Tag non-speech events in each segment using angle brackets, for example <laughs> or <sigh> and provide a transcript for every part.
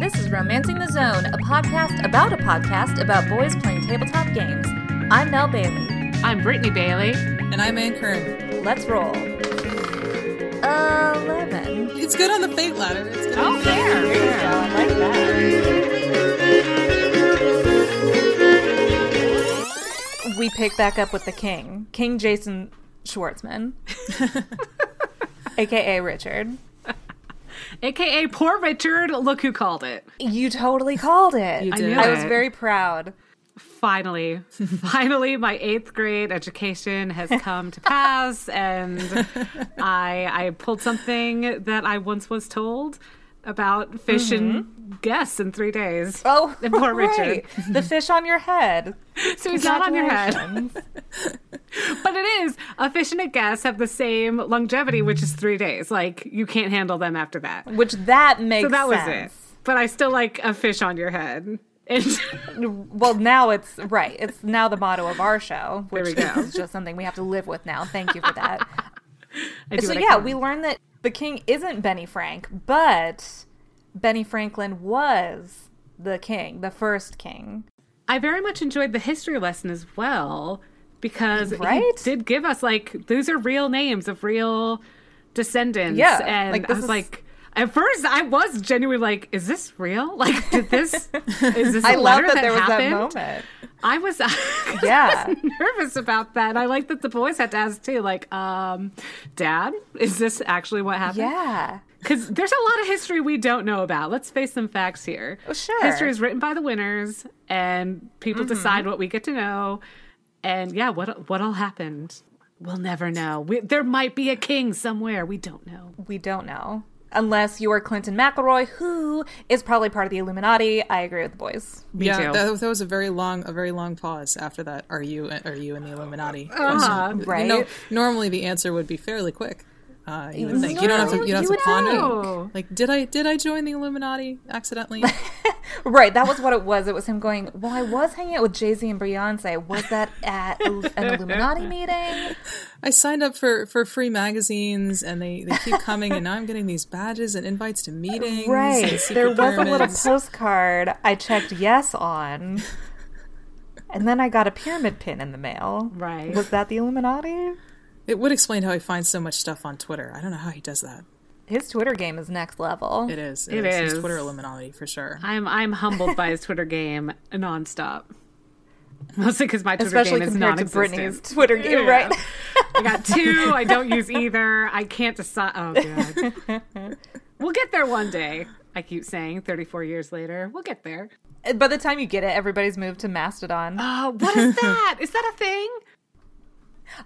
This is Romancing the Zone, a podcast about a podcast about boys playing tabletop games. I'm Mel Bailey. I'm Brittany Bailey. And I'm Ann Kern. Let's roll. Eleven. It's good on the fate ladder. It's good Oh, fair. fair. I like that. We pick back up with the king, King Jason Schwartzman, <laughs> aka Richard. AKA Poor Richard. Look who called it. You totally called it. You I did. knew I was very proud. Finally, <laughs> finally, my eighth grade education has come to pass, and <laughs> I I pulled something that I once was told about fish and mm-hmm. guests in three days. Oh, <laughs> And poor right. Richard. the fish on your head. So he's not on your head. <laughs> But it is a fish and a guest have the same longevity, which is three days. Like you can't handle them after that. Which that makes So that was it. But I still like a fish on your head. And <laughs> Well, now it's right. It's now the motto of our show, There which we go. is just something we have to live with now. Thank you for that. So yeah, we learned that the king isn't Benny Frank, but Benny Franklin was the king, the first king. I very much enjoyed the history lesson as well because Right? he did give us like those are real names of real descendants. Yeah, and like, I was is- like. At first, I was genuinely like, "Is this real? <laughs> Like, did this? Is this <laughs> a I love letter that that there was happened?" that moment. I was, <laughs> Yeah. I was nervous about that. I like that the boys had to ask too, like, um, "Dad, is this actually what happened?" Yeah. Because there's a lot of history we don't know about. Let's face some facts here. Oh, sure. Mm-hmm. History is written by the winners, and people decide what we get to know. And yeah, what what all happened? We'll never know. We, there might be a king somewhere. We don't know. We don't know. Unless you are Clinton McElroy, who is probably part of the Illuminati. I agree with the boys. Me yeah, too. that, that was a very long, a very long pause after that. Are you, are you in the Illuminati? Uh-huh, question. right. You know, normally the answer would be fairly quick. Uh, you would think you don't have to, you don't You have to ponder. know. Like, did I, did I join the Illuminati accidentally? <laughs> Right, that was what it was. It was him going, Well, I was hanging out with Jay Z and Beyonce. Was that at an Illuminati meeting? I signed up for for free magazines, and they they keep coming, and now I'm getting these badges and invites to meetings. Right. There was a little postcard I checked yes on. And then I got a pyramid pin in the mail. Right. Was that the Illuminati? It would explain how he finds so much stuff on Twitter. I don't know how he does that. His Twitter game is next level. It is. It It's is. Twitter Illuminati for sure. I'm I'm humbled by his Twitter game nonstop. Mostly because my Twitter Especially game is compared to non-existent. Brittany's Twitter game, Yeah. right? I got two. I don't use either. I can't decide. Oh god. we'll get there one day. I keep saying. Thirty-four years later, we'll get there. By the time you get it, everybody's moved to Mastodon. Oh, what is that? is that a thing?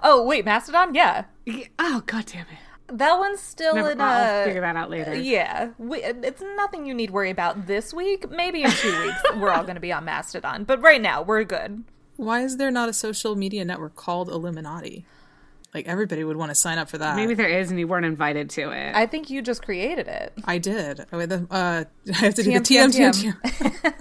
Oh, wait, Mastodon? Yeah. Yeah. Oh god damn it! That one's still Never, in I'll uh, figure that out later. Yeah, we, it's nothing you need worry about this week. Maybe in two weeks <laughs> we're all going to be on Mastodon, but right now we're good. Why is there not a social media network called Illuminati? Like everybody would want to sign up for that. Maybe there is, and you weren't invited to it. I think you just created it. I did. Oh, wait, the, uh, <laughs> I have to do the TM, TM, TM,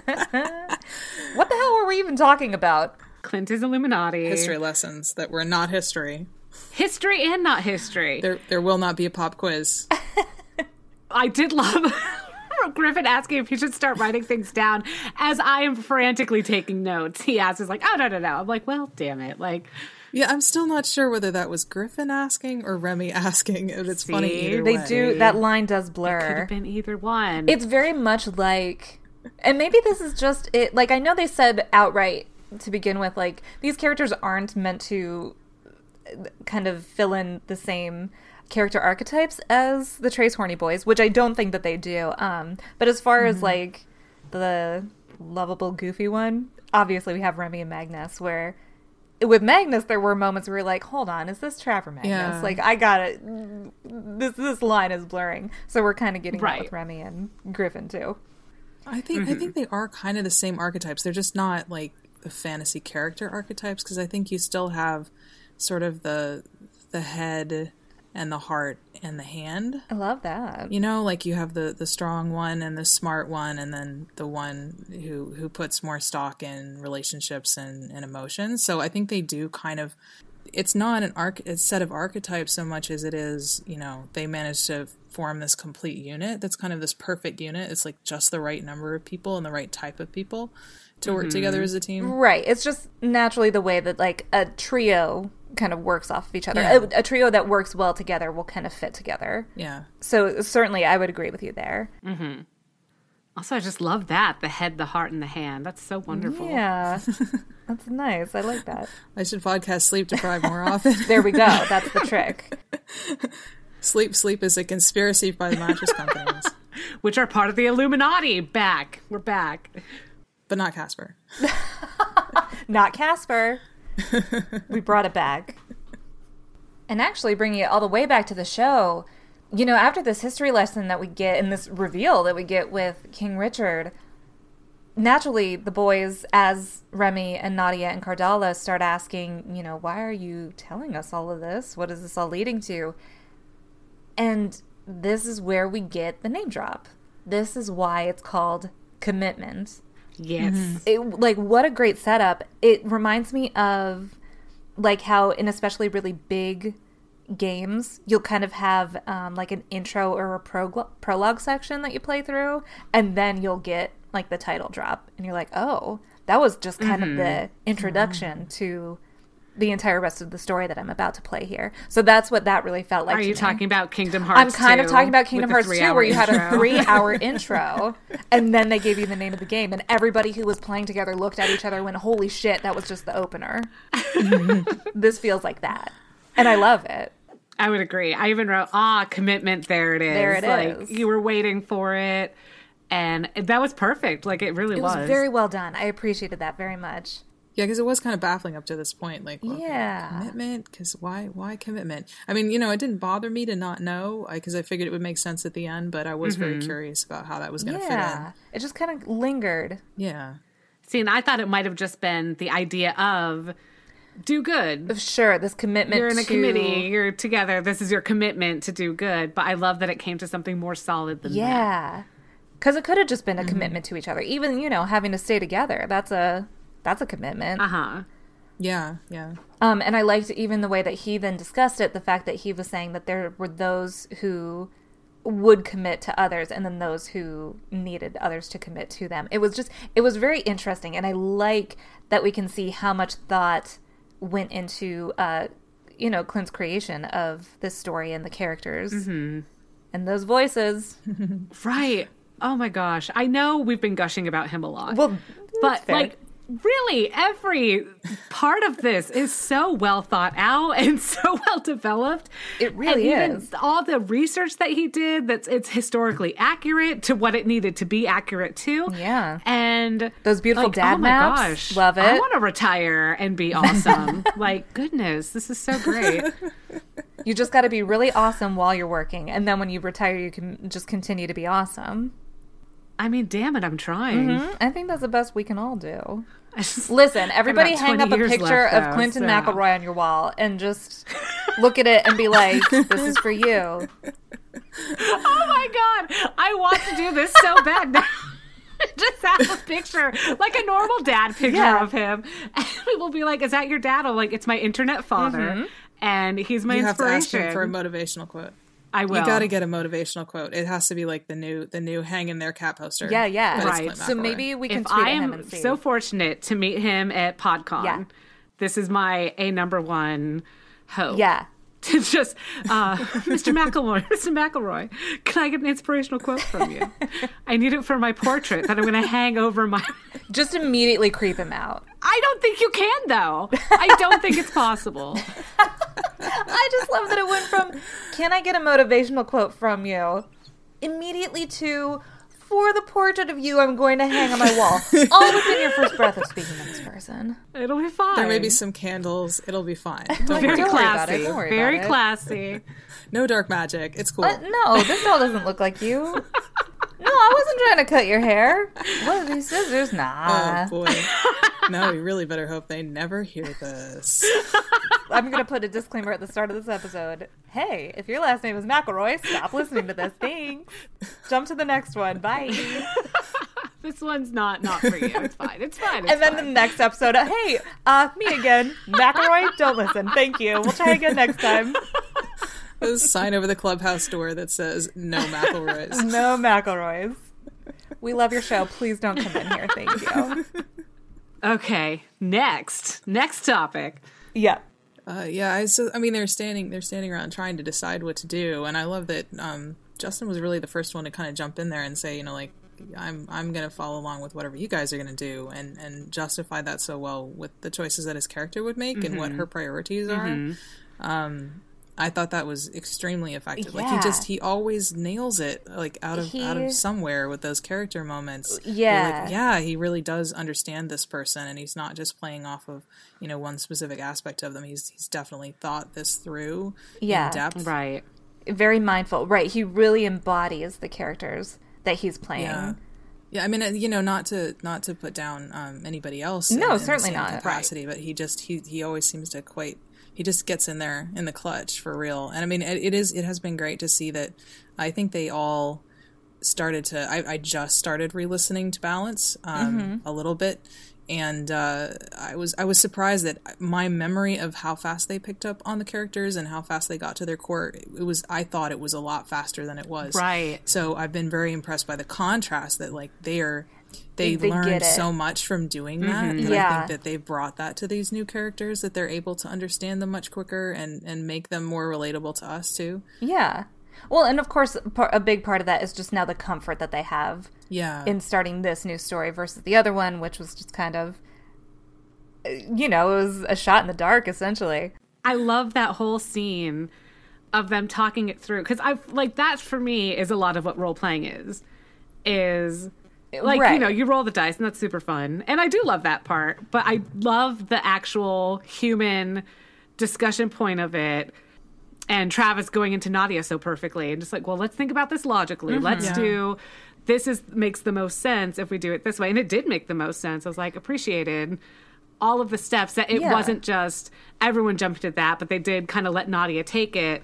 TM, TM. <laughs> What the hell were we even talking about? Clint is Illuminati. history lessons that were not history. History, and not history. There, there will not be a pop quiz. <laughs> I did love <laughs> Griffin asking if he should start writing things down as I am frantically taking notes. He asks, "Is like, oh no, no, no." I'm like, well, damn it, like. Yeah, I'm still not sure whether that was Griffin asking or Remy <laughs> asking. and It's funny See? either They way. do that line does blur. It Could blur. have been either one. It's very much like, and maybe this is just it. Like I know they said outright to begin with, like these characters aren't meant to kind of fill in the same character archetypes as the Tres Horny Boys, which I don't think that they do. Um, but as far as like the lovable, goofy one, obviously we have Remy and Magnus, where with Magnus there were moments where you're like, hold on, is this Trevor Magnus? Yeah. Like I got it. This this line is blurring, so we're kind of getting that Right. with Remy and Griffin too. I think I think they are kind of the same archetypes. They're just not like the fantasy character archetypes because I think you still have sort of the the head and the heart and the hand. I love that. You know, like you have the the strong one and the smart one, and then the one who who puts more stock in relationships and, and emotions. So I think they do kind of it's not an arc a set of archetypes so much as it is you know they managed to form this complete unit that's kind of this perfect unit it's like just the right number of people and the right type of people to work together mm-hmm. as a team Right. It's just naturally the way that like a trio kind of works off of each other. Yeah. A, a trio that works well together will kind of fit together. yeah So certainly I would agree with you there. Mm-hmm. Also, I just love that the head, the heart, and the hand. That's so wonderful. Yeah. <laughs> That's nice. I like that. i should podcast sleep deprived more <laughs> often There we go. That's the trick. <laughs> sleep sleep is a conspiracy by the mattress companies Which are part of the Illuminati. Back. We're back. but not casper Not Casper. <laughs> we brought it back. And actually, bringing it all the way back to the show, you know, after this history lesson that we get and this reveal that we get with King Richard, naturally the boys, as Remy and Nadia and Cardala, start asking, you know, why are you telling us all of this? What is this all leading to? And this is where we get the name drop. This is why it's called commitment Yes. it, like what a great setup. It reminds me of like how in especially really big games you'll kind of have um, like an intro or a prog- prologue section that you play through and then you'll get like the title drop. And you're like oh that was just kind of the introduction to the entire rest of the story that i'm about to play here so that's what that really felt like Are you me. talking about Kingdom Hearts? I'm kind of talking about Kingdom Hearts 2, where you had a three hour <laughs> intro, and then they gave you the name of the game, and everybody who was playing together looked at each other and went, Holy shit, that was just the opener. <laughs> this feels like that. And I love it. I would agree. I even wrote, ah, commitment. There it is. There it like, is. You were waiting for it. And that was perfect. Like, it really It was very well done. I appreciated that very much. Yeah, because it was kind of baffling up to this point. Like, okay, Yeah. commitment. Because why? Why commitment? I mean, you know, it didn't bother me to not know because I figured it would make sense at the end. But I was very mm-hmm. curious about how that was going to Yeah. fit It just kind of lingered. Yeah, See, and I thought it might have just been the idea of do good. Sure, this commitment You're in a to- committee, you're together. This is your commitment to do good. But I love that it came to something more solid than that. Yeah. Because it could have just been a mm-hmm. commitment to each other. Even, you know, having to stay together. That's a. That's a commitment. Uh huh. yeah, yeah. Um, and I liked even the way that he then discussed it, the fact that he was saying that there were those who would commit to others and then those who needed others to commit to them. It was just, it was very interesting. And I like that we can see how much thought went into, uh, you know, Clint's creation of this story and the characters and those voices. <laughs> Right. Oh my gosh. I know we've been gushing about him a lot. Well, but fair. like really every part of this is so well thought out <laughs> and so well developed It really and is. all the research that he did that's it's historically accurate to what it needed to be accurate to Yeah. and Those beautiful like, dad oh my maps. gosh Love it. i want to retire and be awesome <laughs> like goodness this is so great <laughs> You just got to be really awesome while you're working. And then when you retire, you can just continue to be awesome. I mean damn it i'm trying Mhm. I think that's the best we can all do. <laughs> Just- Listen, everybody hang up a picture left, of though, Clinton so- McElroy on your wall and just look at it and be like, "This is for you." <laughs> Oh my god, I want to do this so bad now. <laughs> Just have a picture, like a normal dad picture Yeah. of him. And we will be like, Is that your dad? I'm like, It's my internet father. Mm-hmm. And he's my You have to ask inspiration. him for a motivational quote. I will. You got to get a motivational quote. It has to be like the new, the new hang in there cat poster. Yeah, yeah. but Right. So maybe we can if tweet I at him am and see. so fortunate to meet him at PodCon, Yeah. this is my a number one hope. yeah, <laughs> to just uh, <laughs> Mr. McElroy, <laughs> Mr. McElroy, can I get an inspirational quote from you? I need it for my portrait that I'm going to hang over my. just immediately creep him out. I don't think you can though. I don't think it's possible. <laughs> I just love that it went from "Can I get a motivational quote from you?" immediately to "For the portrait of you, I'm going to hang on my wall." <laughs> All within your first breath of speaking to this person. It'll be fine. There may be some candles. It'll be fine. Don't very worry. Don't about it, classy. don't worry Very about it. classy. <laughs> No dark magic. It's cool. But no, this doll doesn't look like you. No, I wasn't trying to cut your hair. What are these scissors? <laughs> Nah. Oh boy. no, you really better hope they never hear this. <laughs> I'm gonna put a disclaimer at the start of this episode. Hey, if your last name is McElroy, stop listening to this. thing. Jump to the next one. Bye. <laughs> This one's not not for you. It's fine. It's fine. It's and then fine. the next episode, uh, hey, uh, me again, McElroy. Don't listen. Thank you. We'll try again next time. There's a sign over the clubhouse door that says "No McElroys." <laughs> No McElroys. We love your show. Please don't come in here. Thank you. Okay, next. Next topic. Yeah. Uh, yeah, I so I mean they're standing they're standing around trying to decide what to do, and I love that um, Justin was really the first one to kind of jump in there and say, you know, like I'm I'm gonna follow along with whatever you guys are gonna do, and and justify that so well with the choices that his character would make and what her priorities are. Um, I thought that was extremely effective. Like he just he always nails it like out of out of somewhere with those character moments. Yeah. like, yeah, he really does understand this person, and he's not just playing off of you know one specific aspect of them. He's he's definitely thought this through Yeah. in depth. Right. Very mindful. Right. He really embodies the characters that he's playing. Yeah. Yeah, I mean, uh, you know, not to not to put down um, anybody else. No, in, in the certainly same not. Right. capacity, but he just he he always seems to quite. He just gets in there in the clutch for real, and I mean, it, it is it has been great to see that. I think they all started to. I, I just started re-listening to Balance um, Mm-hmm. a little bit, and uh, I was I was surprised that my memory of how fast they picked up on the characters and how fast they got to their core. It was I thought it was a lot faster than it was. Right. So I've been very impressed by the contrast that like they are they, They learned so much from doing that. And I Yeah. think that they've brought that to these new characters that they're able to understand them much quicker and and make them more relatable to us too. Yeah. Well, and of course, a big part of that is just now the comfort that they have Yeah. in starting this new story versus the other one, which was just kind of, uh, you know, it was a shot in the dark, essentially. I love that whole scene of them talking it through because I've like that for me is a lot of what role playing is. Is like you know you roll the dice and that's super fun and I do love that part, but I love the actual human discussion point of it. And Travis going into Nadia so perfectly and just like, well, let's think about this logically. Mm-hmm. Let's Yeah. do this is makes the most sense if we do it this way. And it did make the most sense. I was like appreciated all of the steps that it Yeah. wasn't just everyone jumped at that, but they did kind of let Nadia take it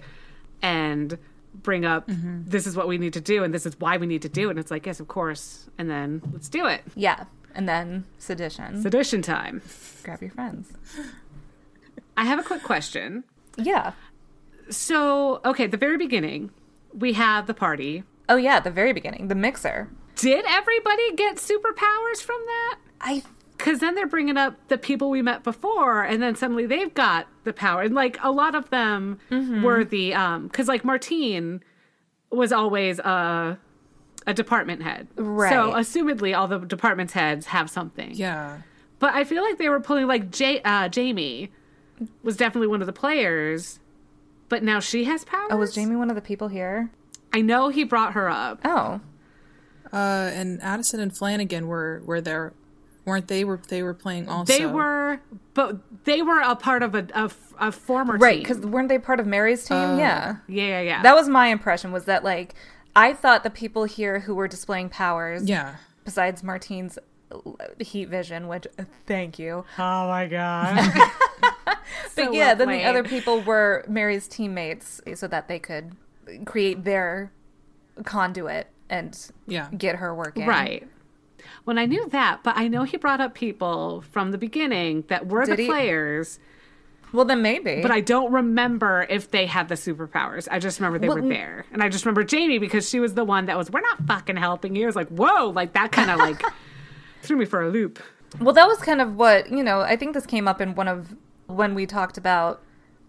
and bring up mm-hmm. this is what we need to do and this is why we need to do it. And it's like, yes, of course. And then let's do it. Yeah. And then sedition. Sedition time. Grab your friends. I have a quick question. Yeah. So, okay, the very beginning, we have the party. Oh, yeah, the very beginning, the mixer. Did everybody get superpowers from that? I Because then they're bringing up the people we met before, and then suddenly they've got the power. And like a lot of them were the, um, because like Martine was always a, a department head. Right so assumedly, all the department's heads have something. yeah. But I feel like they were pulling like J- uh, Jamie was definitely one of the players, but now she has power Oh, was Jamie one of the people here? I know he brought her up. Oh. Uh, and Addison and Flanagan were were there, weren't they? Were they were playing also? They were, but they were a part of a a, a former Right, because weren't they part of Mary's team? yeah. yeah, yeah, yeah. That was my impression, was that, like, I thought the people here who were displaying powers, Yeah. besides Martine's heat vision, which, uh, thank you. oh my god. <laughs> <laughs> But yeah, then the other people were Mary's teammates so that they could create their conduit and Yeah. get her working. right. When I knew that, but I know he brought up people from the beginning that were Did the he? players, Well, then maybe. but I don't remember if they had the superpowers. I just remember they Well, were there, and I just remember Jamie because she was the one that was, "We're not fucking helping you." It was like, "Whoa!" Like that kind of <laughs> like threw me for a loop. Well, that was kind of what, you know, I think this came up in one of when we talked about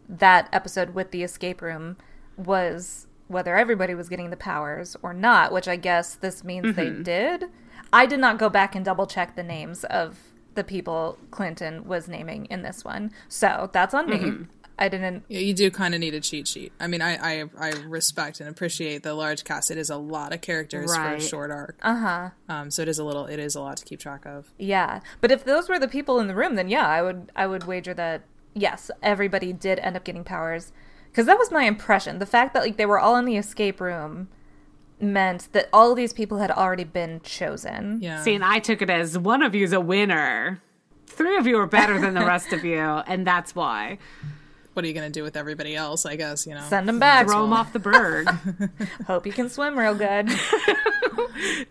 that episode with the escape room was whether everybody was getting the powers or not, which I guess this means they mm-hmm. did. I did not go back and double check the names of the people Clinton was naming in this one. So that's on me. I didn't Yeah, you do kind of need a cheat sheet. I mean, I, I I respect and appreciate the large cast. It is a lot of characters for a short arc. Uh huh. Um, so it is a little, it is a lot to keep track of. Yeah, but if those were the people in the room, then yeah, I would I would wager that yes, everybody did end up getting powers because that was my impression. The fact that like they were all in the escape room meant that all of these people had already been chosen. Yeah. See, and I took it as one of you's a winner. Three of you are better than the rest of you, <laughs> and that's why. what are you going to do with everybody else? I guess you know. Send them back. Throw them off the berg. <laughs> Hope you can swim real good.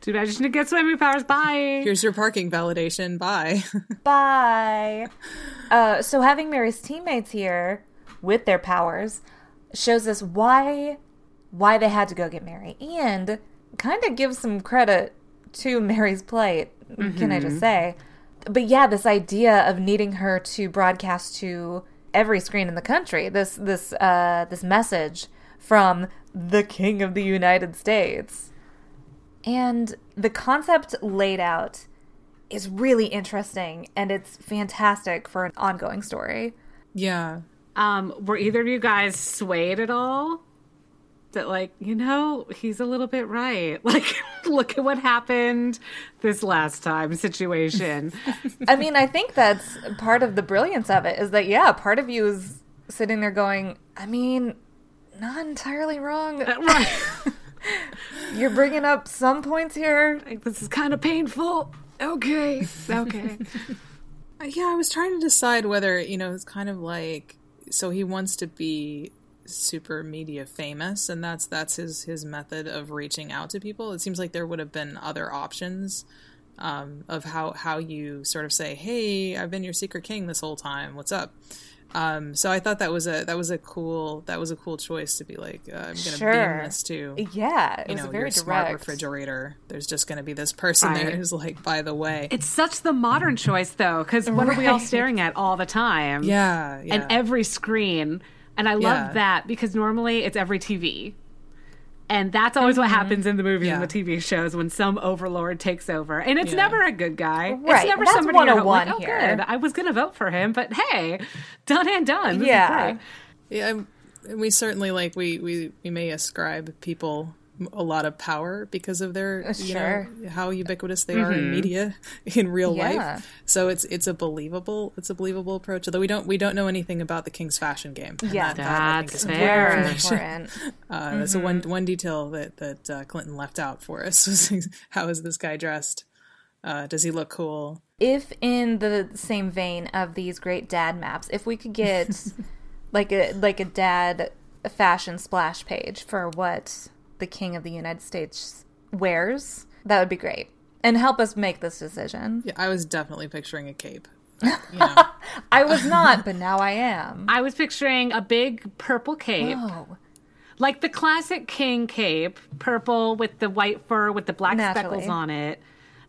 Too bad you didn't get swimming powers. Bye. Here's your parking validation. Bye. <laughs> Bye. Uh, so having Mary's teammates here with their powers shows us why why they had to go get Mary, and kind of gives some credit to <laughs> Mary's plight. Can I just say? But yeah, this idea of needing her to broadcast to every screen in the country this this uh, this message from the King of the United States, and the concept laid out is really interesting and it's fantastic for an ongoing story. yeah. Um, were either of you guys swayed at all? That like, you know, he's a little bit right. <laughs> Like, look at what happened this last time situation. <laughs> I mean, I think that's part of the brilliance of it is that yeah, part of you is sitting there going, I mean, not entirely wrong. right. <laughs> You're bringing up some points here. Like, this is kind of painful. Okay. Okay. Uh, Yeah, I was trying to decide whether, you know, it's kind of like so he wants to be super media famous and that's that's his his method of reaching out to people. It seems like there would have been other options um, of how how you sort of say, "Hey, I've been your secret king this whole time. What's up?" Um, so I thought that was a that was a cool that was a cool choice to be like, uh, I'm going to Sure. beam this to Yeah, it you was know very your smart refrigerator. There's just going to be this person there who's like, by the way, it's such the modern choice, though, because what are we all staring at all the time? yeah, yeah. And every screen. And I love Yeah. that because normally it's every TV. And that's always what mm-hmm. happens in the movies and the TV shows when some overlord takes over. And it's Yeah. never a good guy. It's Right, never that's somebody you're 101 like, oh, oh, here. good. I was going to vote for him, but hey, done and done. This Yeah. Yeah, and we certainly like we we we may ascribe people a lot of power because of their you know how ubiquitous they are in media <laughs> in real Yeah. life. So it's it's a believable it's a believable approach. Although we don't we don't know anything about the King's fashion game. And Yeah. that, that I think That's is fair. Very important. important. <laughs> Uh, That's a one one detail that that uh, Clinton left out for us <laughs> was how is this guy dressed? Uh, does he look cool? if in the same vein of these great dad maps, if we could get like a like a dad fashion splash page for what the king of the United States wears, that would be great. And help us make this decision. Yeah, I was definitely picturing a cape. You <laughs> know, I was not, but now I am. I was picturing a big purple cape. Oh, Like the classic king cape, purple with the white fur with the black Naturally. speckles on it.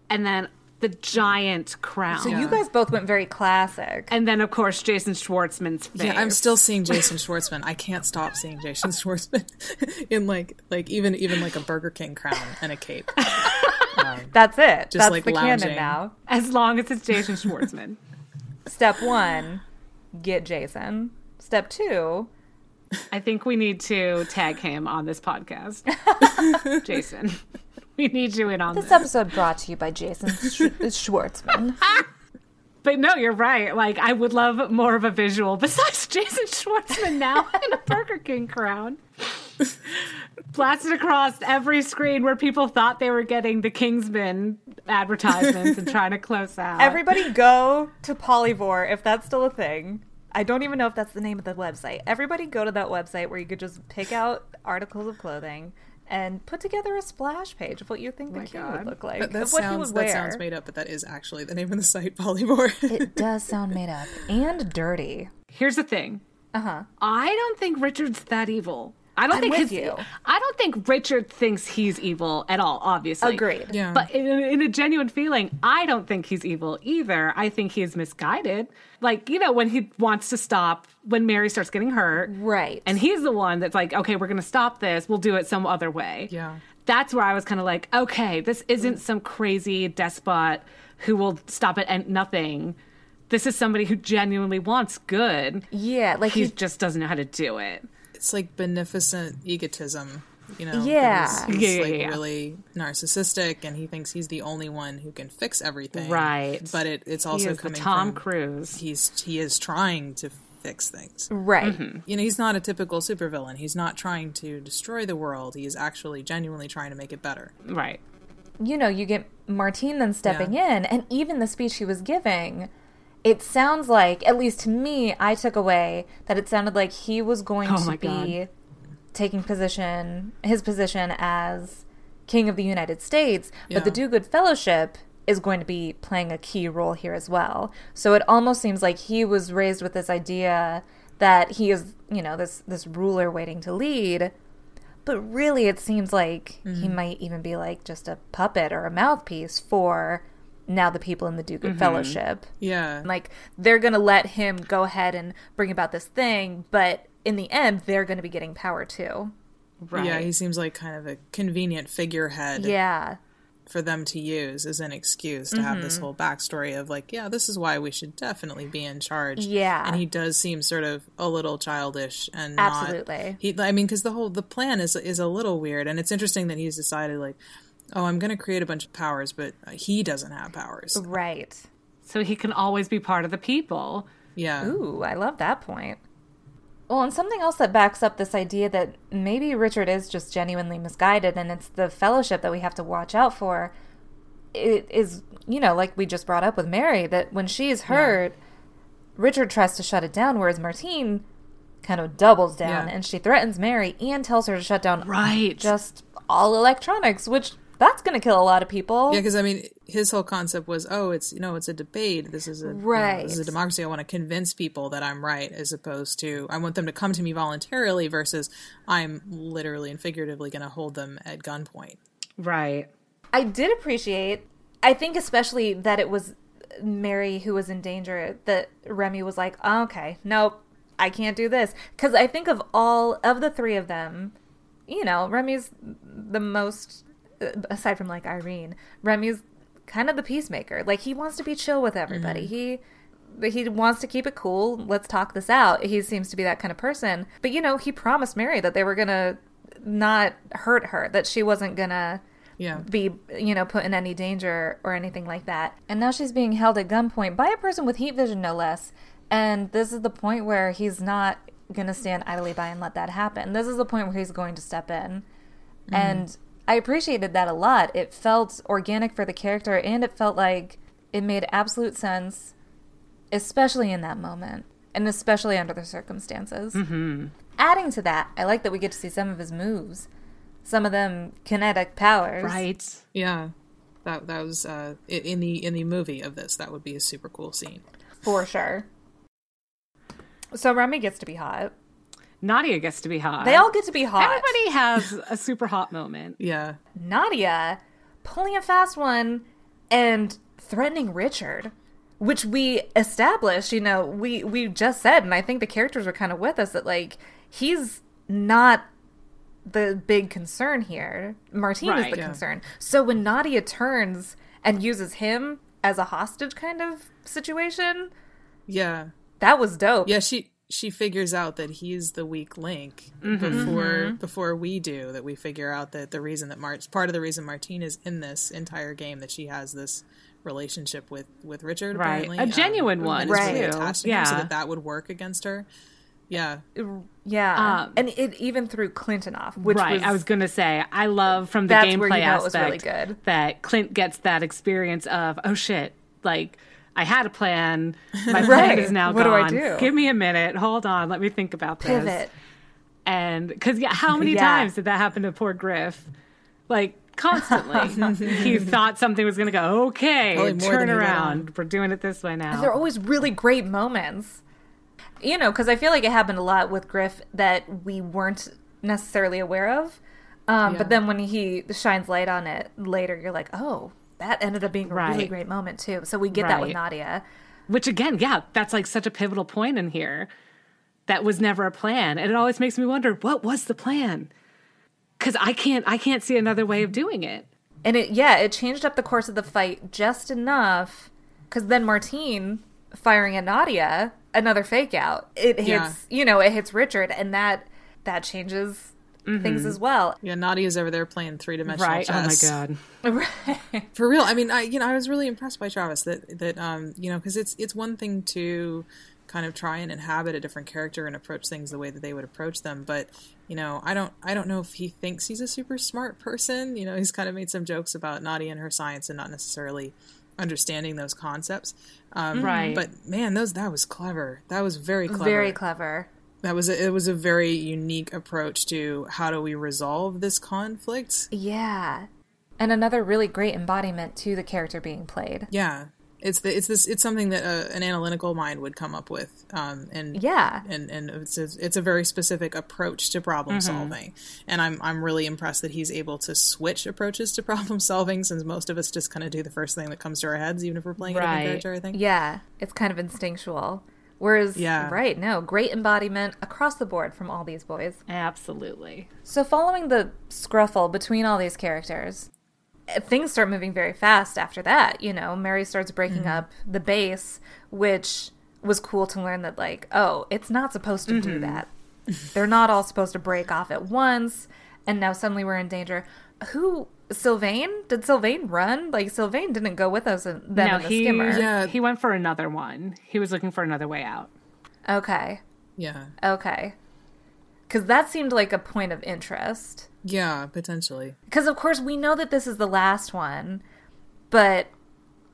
And then the giant crown. so you guys both went very classic. and then, of course, Jason Schwartzman's face. Yeah, I'm still seeing Jason Schwartzman. I can't stop seeing Jason Schwartzman <laughs> in like like even even like a Burger King crown and a cape. <laughs> Um, That's it. That's like the lounging. canon now. As long as it's Jason Schwartzman. <laughs> Step one, get Jason. Step two, I think we need to tag him on this podcast. Jason, we need you in on this. this episode brought to you by Jason <laughs> Sch- Schwartzman. <laughs> But no, you're right. Like, I would love more of a visual besides <laughs> Jason Schwartzman now in a Burger King crown. Blasted across every screen where people thought they were getting the Kingsman advertisements and trying to close out. Everybody go to Polyvore if that's still a thing. I don't even know if that's the name of the website. Everybody go to that website where you could just pick out articles of clothing and put together a splash page of what you think the my king God. would look like. That, that of what he sounds would that sounds made up, but that is actually the name of the site, <laughs> Polymore. It does sound made up and dirty. Here's the thing. Uh huh. I don't think Richard's that evil. I don't I'm think with his- you. I don't think Richard thinks he's evil at all. Obviously, Agreed. yeah, But in, in a genuine feeling, I don't think he's evil either. I think he's misguided. Like, you know, when he wants to stop, when Mary starts getting hurt, Right. and he's the one that's like, okay, we're going to stop this. We'll do it some other way. Yeah. That's where I was kind of like, okay, this isn't some crazy despot who will stop at and nothing. This is somebody who genuinely wants good. yeah, like He he's just doesn't know how to do it. It's like beneficent egotism. You know, Yeah. He's, he's Yeah, yeah, like yeah. really narcissistic, and he thinks he's the only one who can fix everything. Right. But it, it's He also is the coming Tom from Cruise. he's he is trying to fix things. right. Mm-hmm. You know, he's not a typical supervillain. He's not trying to destroy the world. He is actually genuinely trying to make it better. Right. you know, you get Martine then stepping in, and even the speech he was giving, it sounds like, at least to me, I took away that it sounded like he was going Oh to be God. taking position, his position as King of the United States, but the Do Good Fellowship is going to be playing a key role here as well. So it almost seems like he was raised with this idea that he is, you know, this this ruler waiting to lead. But really, it seems like he mm-hmm. might even be like just a puppet or a mouthpiece for now the people in the Do Good Fellowship. Yeah. Like they're going to let him go ahead and bring about this thing, but in the end, they're going to be getting power too. Right. Yeah, he seems like kind of a convenient figurehead Yeah. for them to use as an excuse to have Mm-hmm. this whole backstory of like, yeah, this is why we should definitely be in charge. Yeah. and he does seem sort of a little childish and Absolutely. Not, he, I mean, because the whole the plan is is a little weird, and it's interesting that he's decided like, oh, I'm going to create a bunch of powers, but uh, he doesn't have powers. Right. So he can always be part of the people. Yeah, Ooh, I love that point. Well, and something else that backs up this idea that maybe Richard is just genuinely misguided and it's the fellowship that we have to watch out for it is, you know, like we just brought up with Mary, that when she's hurt, Richard tries to shut it down, whereas Martine kind of doubles down Yeah. and she threatens Mary and tells her to shut down Right. just all electronics, which that's going to kill a lot of people. Yeah, because I mean, his whole concept was, oh, it's you know, it's a debate. This is a you know, Right. this is a democracy. I want to convince people that I'm right, as opposed to I want them to come to me voluntarily. Versus I'm literally and figuratively going to hold them at gunpoint. Right. I did appreciate, I think especially that it was Mary who was in danger, that Remy was like, oh, okay, nope, I can't do this. Because I think of all of the three of them, you know, Remy's the most, Uh, aside from like Irene, Remy's kind of the peacemaker. Like he wants to be chill with everybody. Mm-hmm. He he wants to keep it cool. Let's talk this out. He seems to be that kind of person. But you know, he promised Mary that they were gonna not hurt her, that she wasn't gonna Yeah, be, you know, put in any danger or anything like that. And now she's being held at gunpoint by a person with heat vision, no less. And this is the point where he's not going to stand idly by and let that happen. This is the point where he's going to step in. Mm-hmm. And I appreciated that a lot. It felt organic for the character and it felt like it made absolute sense, especially in that moment and especially under the circumstances. Mm-hmm. Adding to that, I like that we get to see some of his moves. Some of them kinetic powers. Right. yeah. That that was uh, in the in the movie of this. That would be a super cool scene. For sure. So Remy gets to be hot. Nadia gets to be hot. They all get to be hot. Everybody has a super hot moment. <laughs> Yeah, Nadia pulling a fast one and threatening Richard, which we established, you know, we we just said and I think the characters were kind of with us that like he's not the big concern here. Martine is the Yeah. concern. So when Nadia turns and uses him as a hostage kind of situation, yeah, that was dope. yeah. She she figures out that he's the weak link mm-hmm. before mm-hmm. before we do. That we figure out that the reason that Mart part of the reason Martine is in this entire game that she has this relationship with with Richard Right. apparently A um, genuine and one, is really attached to him, so that that would work against her. Yeah, Yeah, Um, and it even threw Clinton off, which right. was, I was gonna say I love from the gameplay you know it was aspect really good. that Clint gets that experience of oh shit like. I had a plan. <laughs> My plan Right. is now What do I do? Give me a minute. Hold on. Let me think about this. pivot. And because yeah, how many Yeah. times did that happen to poor Griff? Like constantly, <laughs> he thought something was going to go okay. Probably Turn than he let around. We're doing it this way now. They're always really great moments. You know, because I feel like it happened a lot with Griff that we weren't necessarily aware of. Um, Yeah. But then when he shines light on it later, you're like, oh, that ended up being a really Right. great moment too. So we get that with Nadia. Which again, yeah, that's like such a pivotal point in here. That was never a plan, and it always makes me wonder what was the plan. Because I can't, I can't see another way of doing it. And it, yeah, it changed up the course of the fight just enough. Because then Martine firing at Nadia, another fake out. It hits, Yeah. you know, it hits Richard, and that that changes things as well. yeah. Nadia's over there playing three dimensional Right? chess. Oh my god. <laughs> for real i mean i you know i was really impressed by travis that that um you know because it's it's one thing to kind of try and inhabit a different character and approach things the way that they would approach them but you know i don't i don't know if he thinks he's a super smart person you know <laughs> he's kind of made some jokes about nadia and her science and not necessarily understanding those concepts. Um, Right. But man, those that was clever. That was very clever. Very clever. That was a, it was a very unique approach to how do we resolve this conflict. Yeah. And another really great embodiment to the character being played. Yeah, it's the, it's this it's something that uh, an analytical mind would come up with, um, and Yeah. and and it's a, it's a very specific approach to problem solving, and I'm I'm really impressed that he's able to switch approaches to <laughs> problem solving since most of us just kind of do the first thing that comes to our heads, even if we're playing a Right. different character. I think. Yeah. It's kind of instinctual. Whereas, Yeah. right, no, great embodiment across the board from all these boys. Absolutely. So, following the scruffle between all these characters, eh, things start moving very fast after that. You know, Mary starts breaking up the base, which was cool to learn that, like, oh, it's not supposed to do that. <laughs> They're not all supposed to break off at once, and now suddenly we're in danger. Who, Sylvain? Did Sylvain run? Like, Sylvain didn't go with us in, then no, in the he skimmer. Yeah. he went for another one. He was looking for another way out. Okay, Yeah, okay. Because that seemed like a point of interest. yeah, potentially. because of course we know that this is the last one but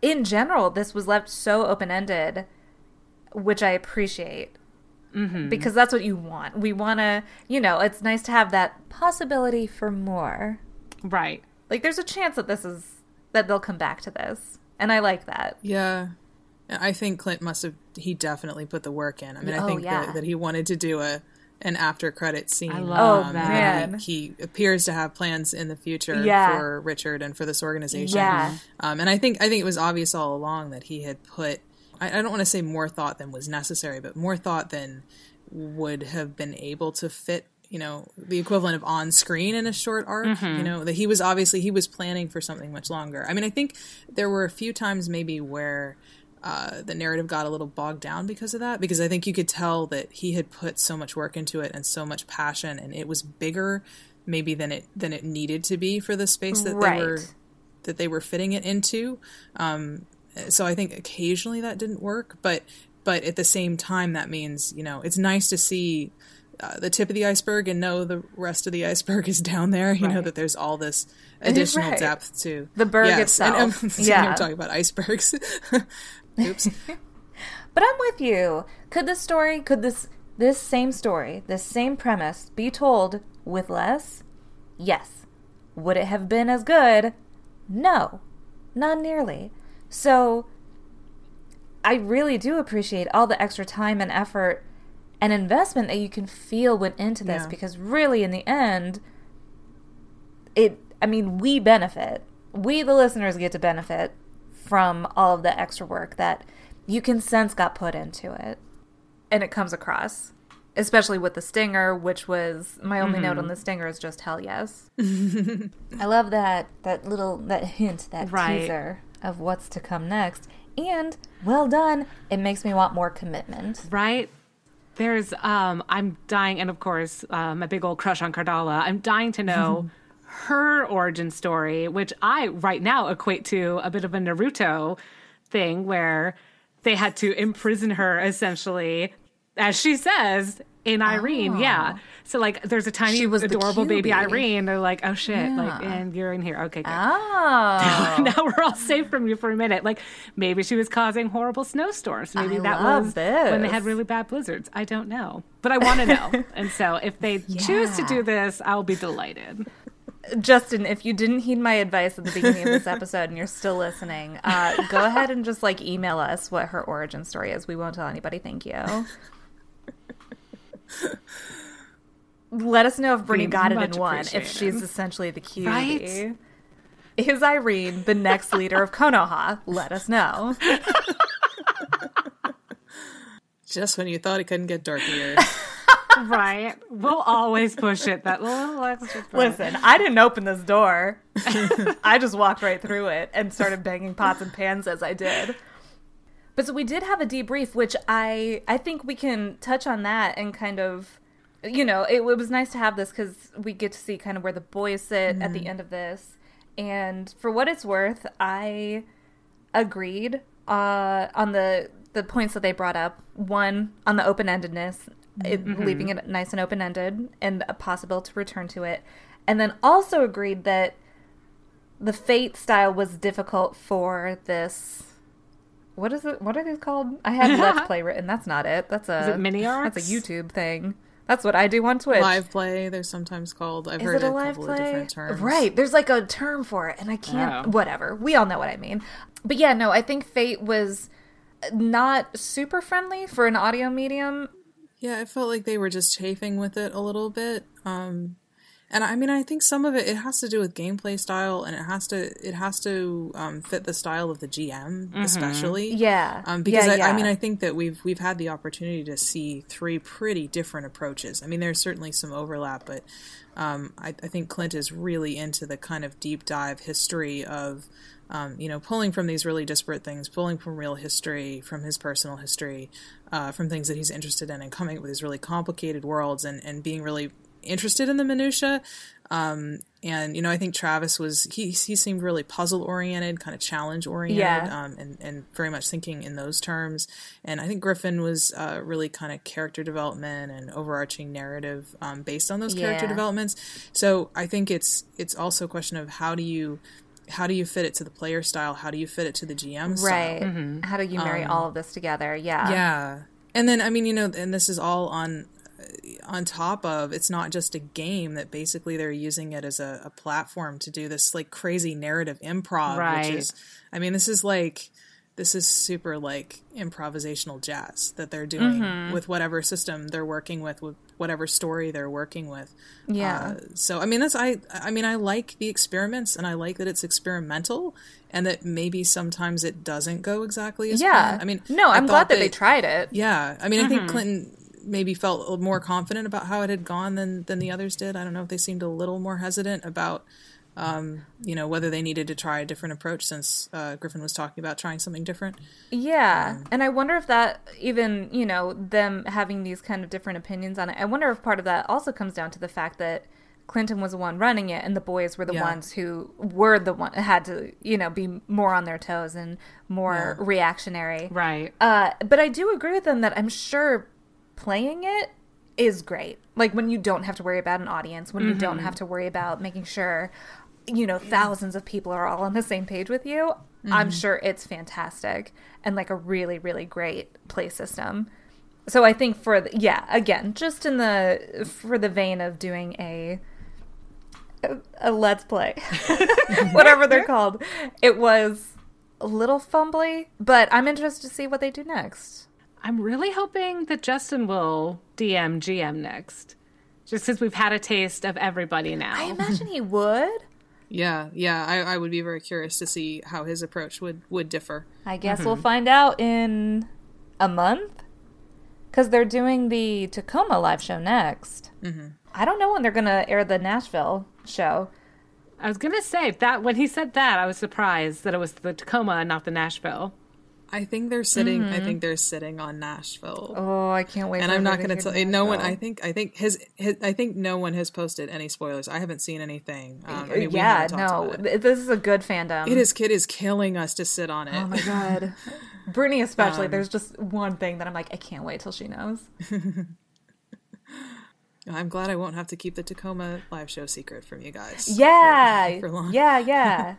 in general this was left so open-ended which i appreciate mm-hmm. because that's what you want we want to you know it's nice to have that possibility for more Right. Like there's a chance that this is that they'll come back to this and i like that Yeah. I think Clint must have he definitely put the work in. I mean, I Oh, think yeah. that, that he wanted to do a an after credit scene. I love Oh, that. man. He, he appears to have plans in the future Yeah. for Richard and for this organization. Yeah. Um, and I think I think it was obvious all along that he had put I, I don't want to say more thought than was necessary, but more thought than would have been able to fit you know the equivalent of on screen in a short arc you know that he was obviously he was planning for something much longer. I mean i think there were a few times maybe where uh, the narrative got a little bogged down because of that because i think you could tell that he had put so much work into it and so much passion and it was bigger maybe than it than it needed to be for the space that Right. they were that they were fitting it into. Um, so i think occasionally that didn't work but but at the same time that means you know it's nice to see uh, the tip of the iceberg and know the rest of the iceberg is down there you know that there's all this <laughs> additional Right. depth to The berg yes. and itself. <laughs> yeah. Yeah. I'm talking about icebergs <laughs> oops but i'm with you could this story could this this same story this same premise be told with less yes would it have been as good no not nearly so i really do appreciate all the extra time and effort and investment that you can feel went into this Yeah. because really in the end it i mean we benefit. We the listeners get to benefit from all of the extra work that you can sense got put into it. And it comes across especially with the stinger which was my only note on mm-hmm. the stinger is just hell yes. <laughs> I love that that little that hint that Right. teaser of what's to come next. And well done. It makes me want more commitment. Right? There's um I'm dying and of course, um a big old crush on Cardala. I'm dying to know her origin story, which I right now equate to a bit of a Naruto thing where they had to imprison her essentially, as she says, in Irene. Yeah. So like there's a tiny was adorable baby. Irene. They're like, oh shit, like and you're in here. Okay, good. oh <laughs> now we're all safe from you for a minute. Like maybe she was causing horrible snowstorms. Maybe I that was when they had really bad blizzards. I don't know, but I want to know. <laughs> and so if they choose to do this, I'll be delighted. Justin, if you didn't heed my advice at the beginning of this <laughs> episode and you're still listening, uh, go ahead and just like email us what her origin story is. We won't tell anybody. Thank you. Let us know if Brittany Be got it much in one. If she's essentially the Kyuubi. Right? Is Irene the next leader of Konoha? Let us know. <laughs> just when you thought it couldn't get darker <laughs> right? We'll always push it that little extra. push. Listen, I didn't open this door. <laughs> I just walked right through it and started banging pots and pans as I did. But so we did have a debrief, which I I think we can touch on that and kind of, you know, it, it was nice to have this because we get to see kind of where the boys sit at the end of this. And for what it's worth, I agreed uh, on the the points that they brought up. One on the open endedness, leaving it nice and open ended, and a possible to return to it, and then also agreed that the Fate style was difficult for this. What is it? What are these called? I have Let's <laughs> Play written. That's not it. That's a Is it mini arcs? That's a YouTube thing. That's what I do on Twitch. Live play, they're sometimes called. I've Is heard it a a live couple play? of different terms. Right. There's like a term for it, and I can't. Oh. Whatever. We all know what I mean. But yeah, no, I think Fate was not super friendly for an audio medium. Yeah, I felt like they were just chafing with it a little bit. Um, and I mean, I think some of it it has to do with gameplay style, and it has to it has to um, fit the style of the GM, especially. Yeah. Um, because Yeah, I, yeah. I mean, I think that we've we've had the opportunity to see three pretty different approaches. I mean, there's certainly some overlap, but um, I, I think Clint is really into the kind of deep dive history of, um, you know, pulling from these really disparate things, pulling from real history, from his personal history, uh, from things that he's interested in, and coming up with these really complicated worlds, and and being really interested in the minutia. Um, and you know, I think Travis was he he seemed really puzzle oriented, kind of challenge oriented, Yeah. um, and and very much thinking in those terms. And I think Griffin was uh, really kind of character development and overarching narrative um, based on those character Yeah. developments. So I think it's it's also a question of how do you how do you fit it to the player style? How do you fit it to the GM style? Right. How do you marry all of this together? Yeah. Um, Yeah. And then I mean, you know, and this is all on on top of it's not just a game that basically they're using it as a, a platform to do this like crazy narrative improv Right. which is I mean this is like this is super like improvisational jazz that they're doing Mm-hmm. with whatever system they're working with with whatever story they're working with Yeah. uh, so I mean that's I I mean I like the experiments and I like that it's experimental and that maybe sometimes it doesn't go exactly as Yeah. planned. I mean no, I'm glad thought that, they tried it. yeah, I mean, I Mm-hmm. think Clinton maybe felt more confident about how it had gone than than the others did. I don't know if they seemed a little more hesitant about, um, you know, whether they needed to try a different approach since uh, Griffin was talking about trying something different. Yeah. and I wonder if that even, you know, them having these kind of different opinions on it, I wonder if part of that also comes down to the fact that Clinton was the one running it and the boys were the Yeah. ones who were the one had to, you know, be more on their toes and more Yeah. reactionary. Right. Uh, but I do agree with them that I'm sure playing it is great. Like when you don't have to worry about an audience, when you don't have mm-hmm. to worry about making sure, you know, thousands of people are all on the same page with you. I'm mm-hmm. sure it's fantastic and like a really, really great play system. So I think for the, yeah, again, just in the for the vein of doing a a, a let's play, <laughs> whatever they're called, it was a little fumbly, but I'm interested to see what they do next. I'm really hoping that Justin will DM GM next. Just because we've had a taste of everybody now. I imagine he would. Yeah, yeah, I, I would be very curious to see how his approach would would differ. I guess we'll find out in a month because they're doing the Tacoma live show next. Mm-hmm. I don't know when they're gonna air the Nashville show. I was gonna say that when he said that, I was surprised that it was the Tacoma and not the Nashville. I think they're sitting. I think they're sitting on Nashville. Oh, I can't wait. and I'm not going to tell hear no one. I think I think his, his I think no one has posted any spoilers. I haven't seen anything. Um, I mean, we yeah, no, about it. th- this is a good fandom. It is kid is killing us to sit on it. Oh my god, <laughs> Brittany especially. Um, there's just one thing that I'm like, I can't wait till she knows. <laughs> I'm glad I won't have to keep the Tacoma live show secret from you guys. Yeah, for, <laughs> for long. yeah, yeah.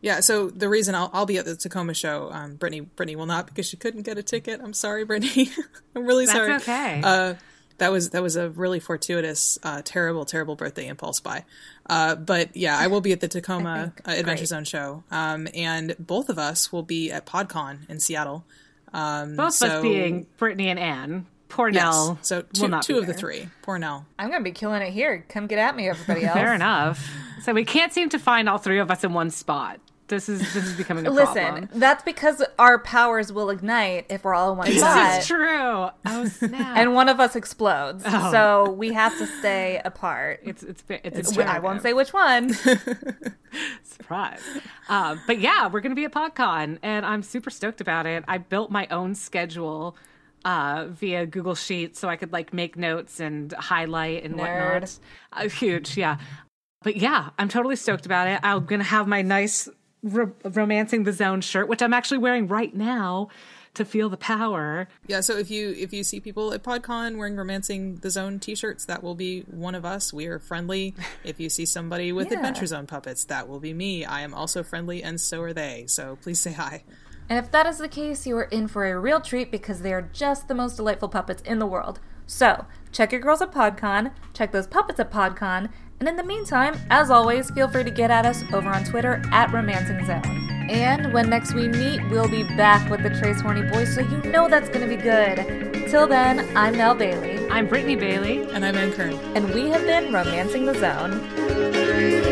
Yeah, so the reason I'll, I'll be at the Tacoma show, um, Brittany, Brittany will not because she couldn't get a ticket. I'm sorry, Brittany. <laughs> I'm really That's sorry. okay. Uh, that was that was a really fortuitous, uh, terrible, terrible birthday impulse buy. Uh, but yeah, I will be at the Tacoma <laughs> think uh, Adventure great. Zone show, um, and both of us will be at PodCon in Seattle. Um, Both of us being Brittany and Anne. yes, Pornell. so will two, not two be of the there. three. Pornell. I'm gonna be killing it here. Come get at me, everybody else. Fair enough. So we can't seem to find all three of us in one spot. This is this is becoming a problem. Listen, problem. that's because our powers will ignite if we're all in one spot. This is true. Oh <laughs> snap! and one of us explodes. Oh. So we have to stay apart. it's it's it's, It's I won't say which one. <laughs> <laughs> surprise. Um, but yeah, we're going to be at PodCon, and I'm super stoked about it. I built my own schedule uh, via Google Sheets so I could like make notes and highlight and Nerd. whatnot. Uh, huge, yeah. But yeah, I'm totally stoked about it. I'm going to have my nice ro- romancing the zone shirt, which I'm actually wearing right now. to feel the power. Yeah, so if you if you see people at PodCon wearing Romancing the Zone t-shirts, that will be one of us. We are friendly. if you see somebody <laughs> with Yeah. Adventure Zone puppets, that will be me. I am also friendly and so are they. So please say hi. And if that is the case, you are in for a real treat because they are just the most delightful puppets in the world. So, check your girls at PodCon, check those puppets at PodCon, and in the meantime, as always, feel free to get at us over on Twitter at Romancing Zone. And when next we meet, we'll be back with the Tres Horny Boys, so you know that's gonna be good. Till then, I'm Mel Bailey, I'm Brittany Bailey. And I'm Ann Kern. and we have been Romancing the Zone.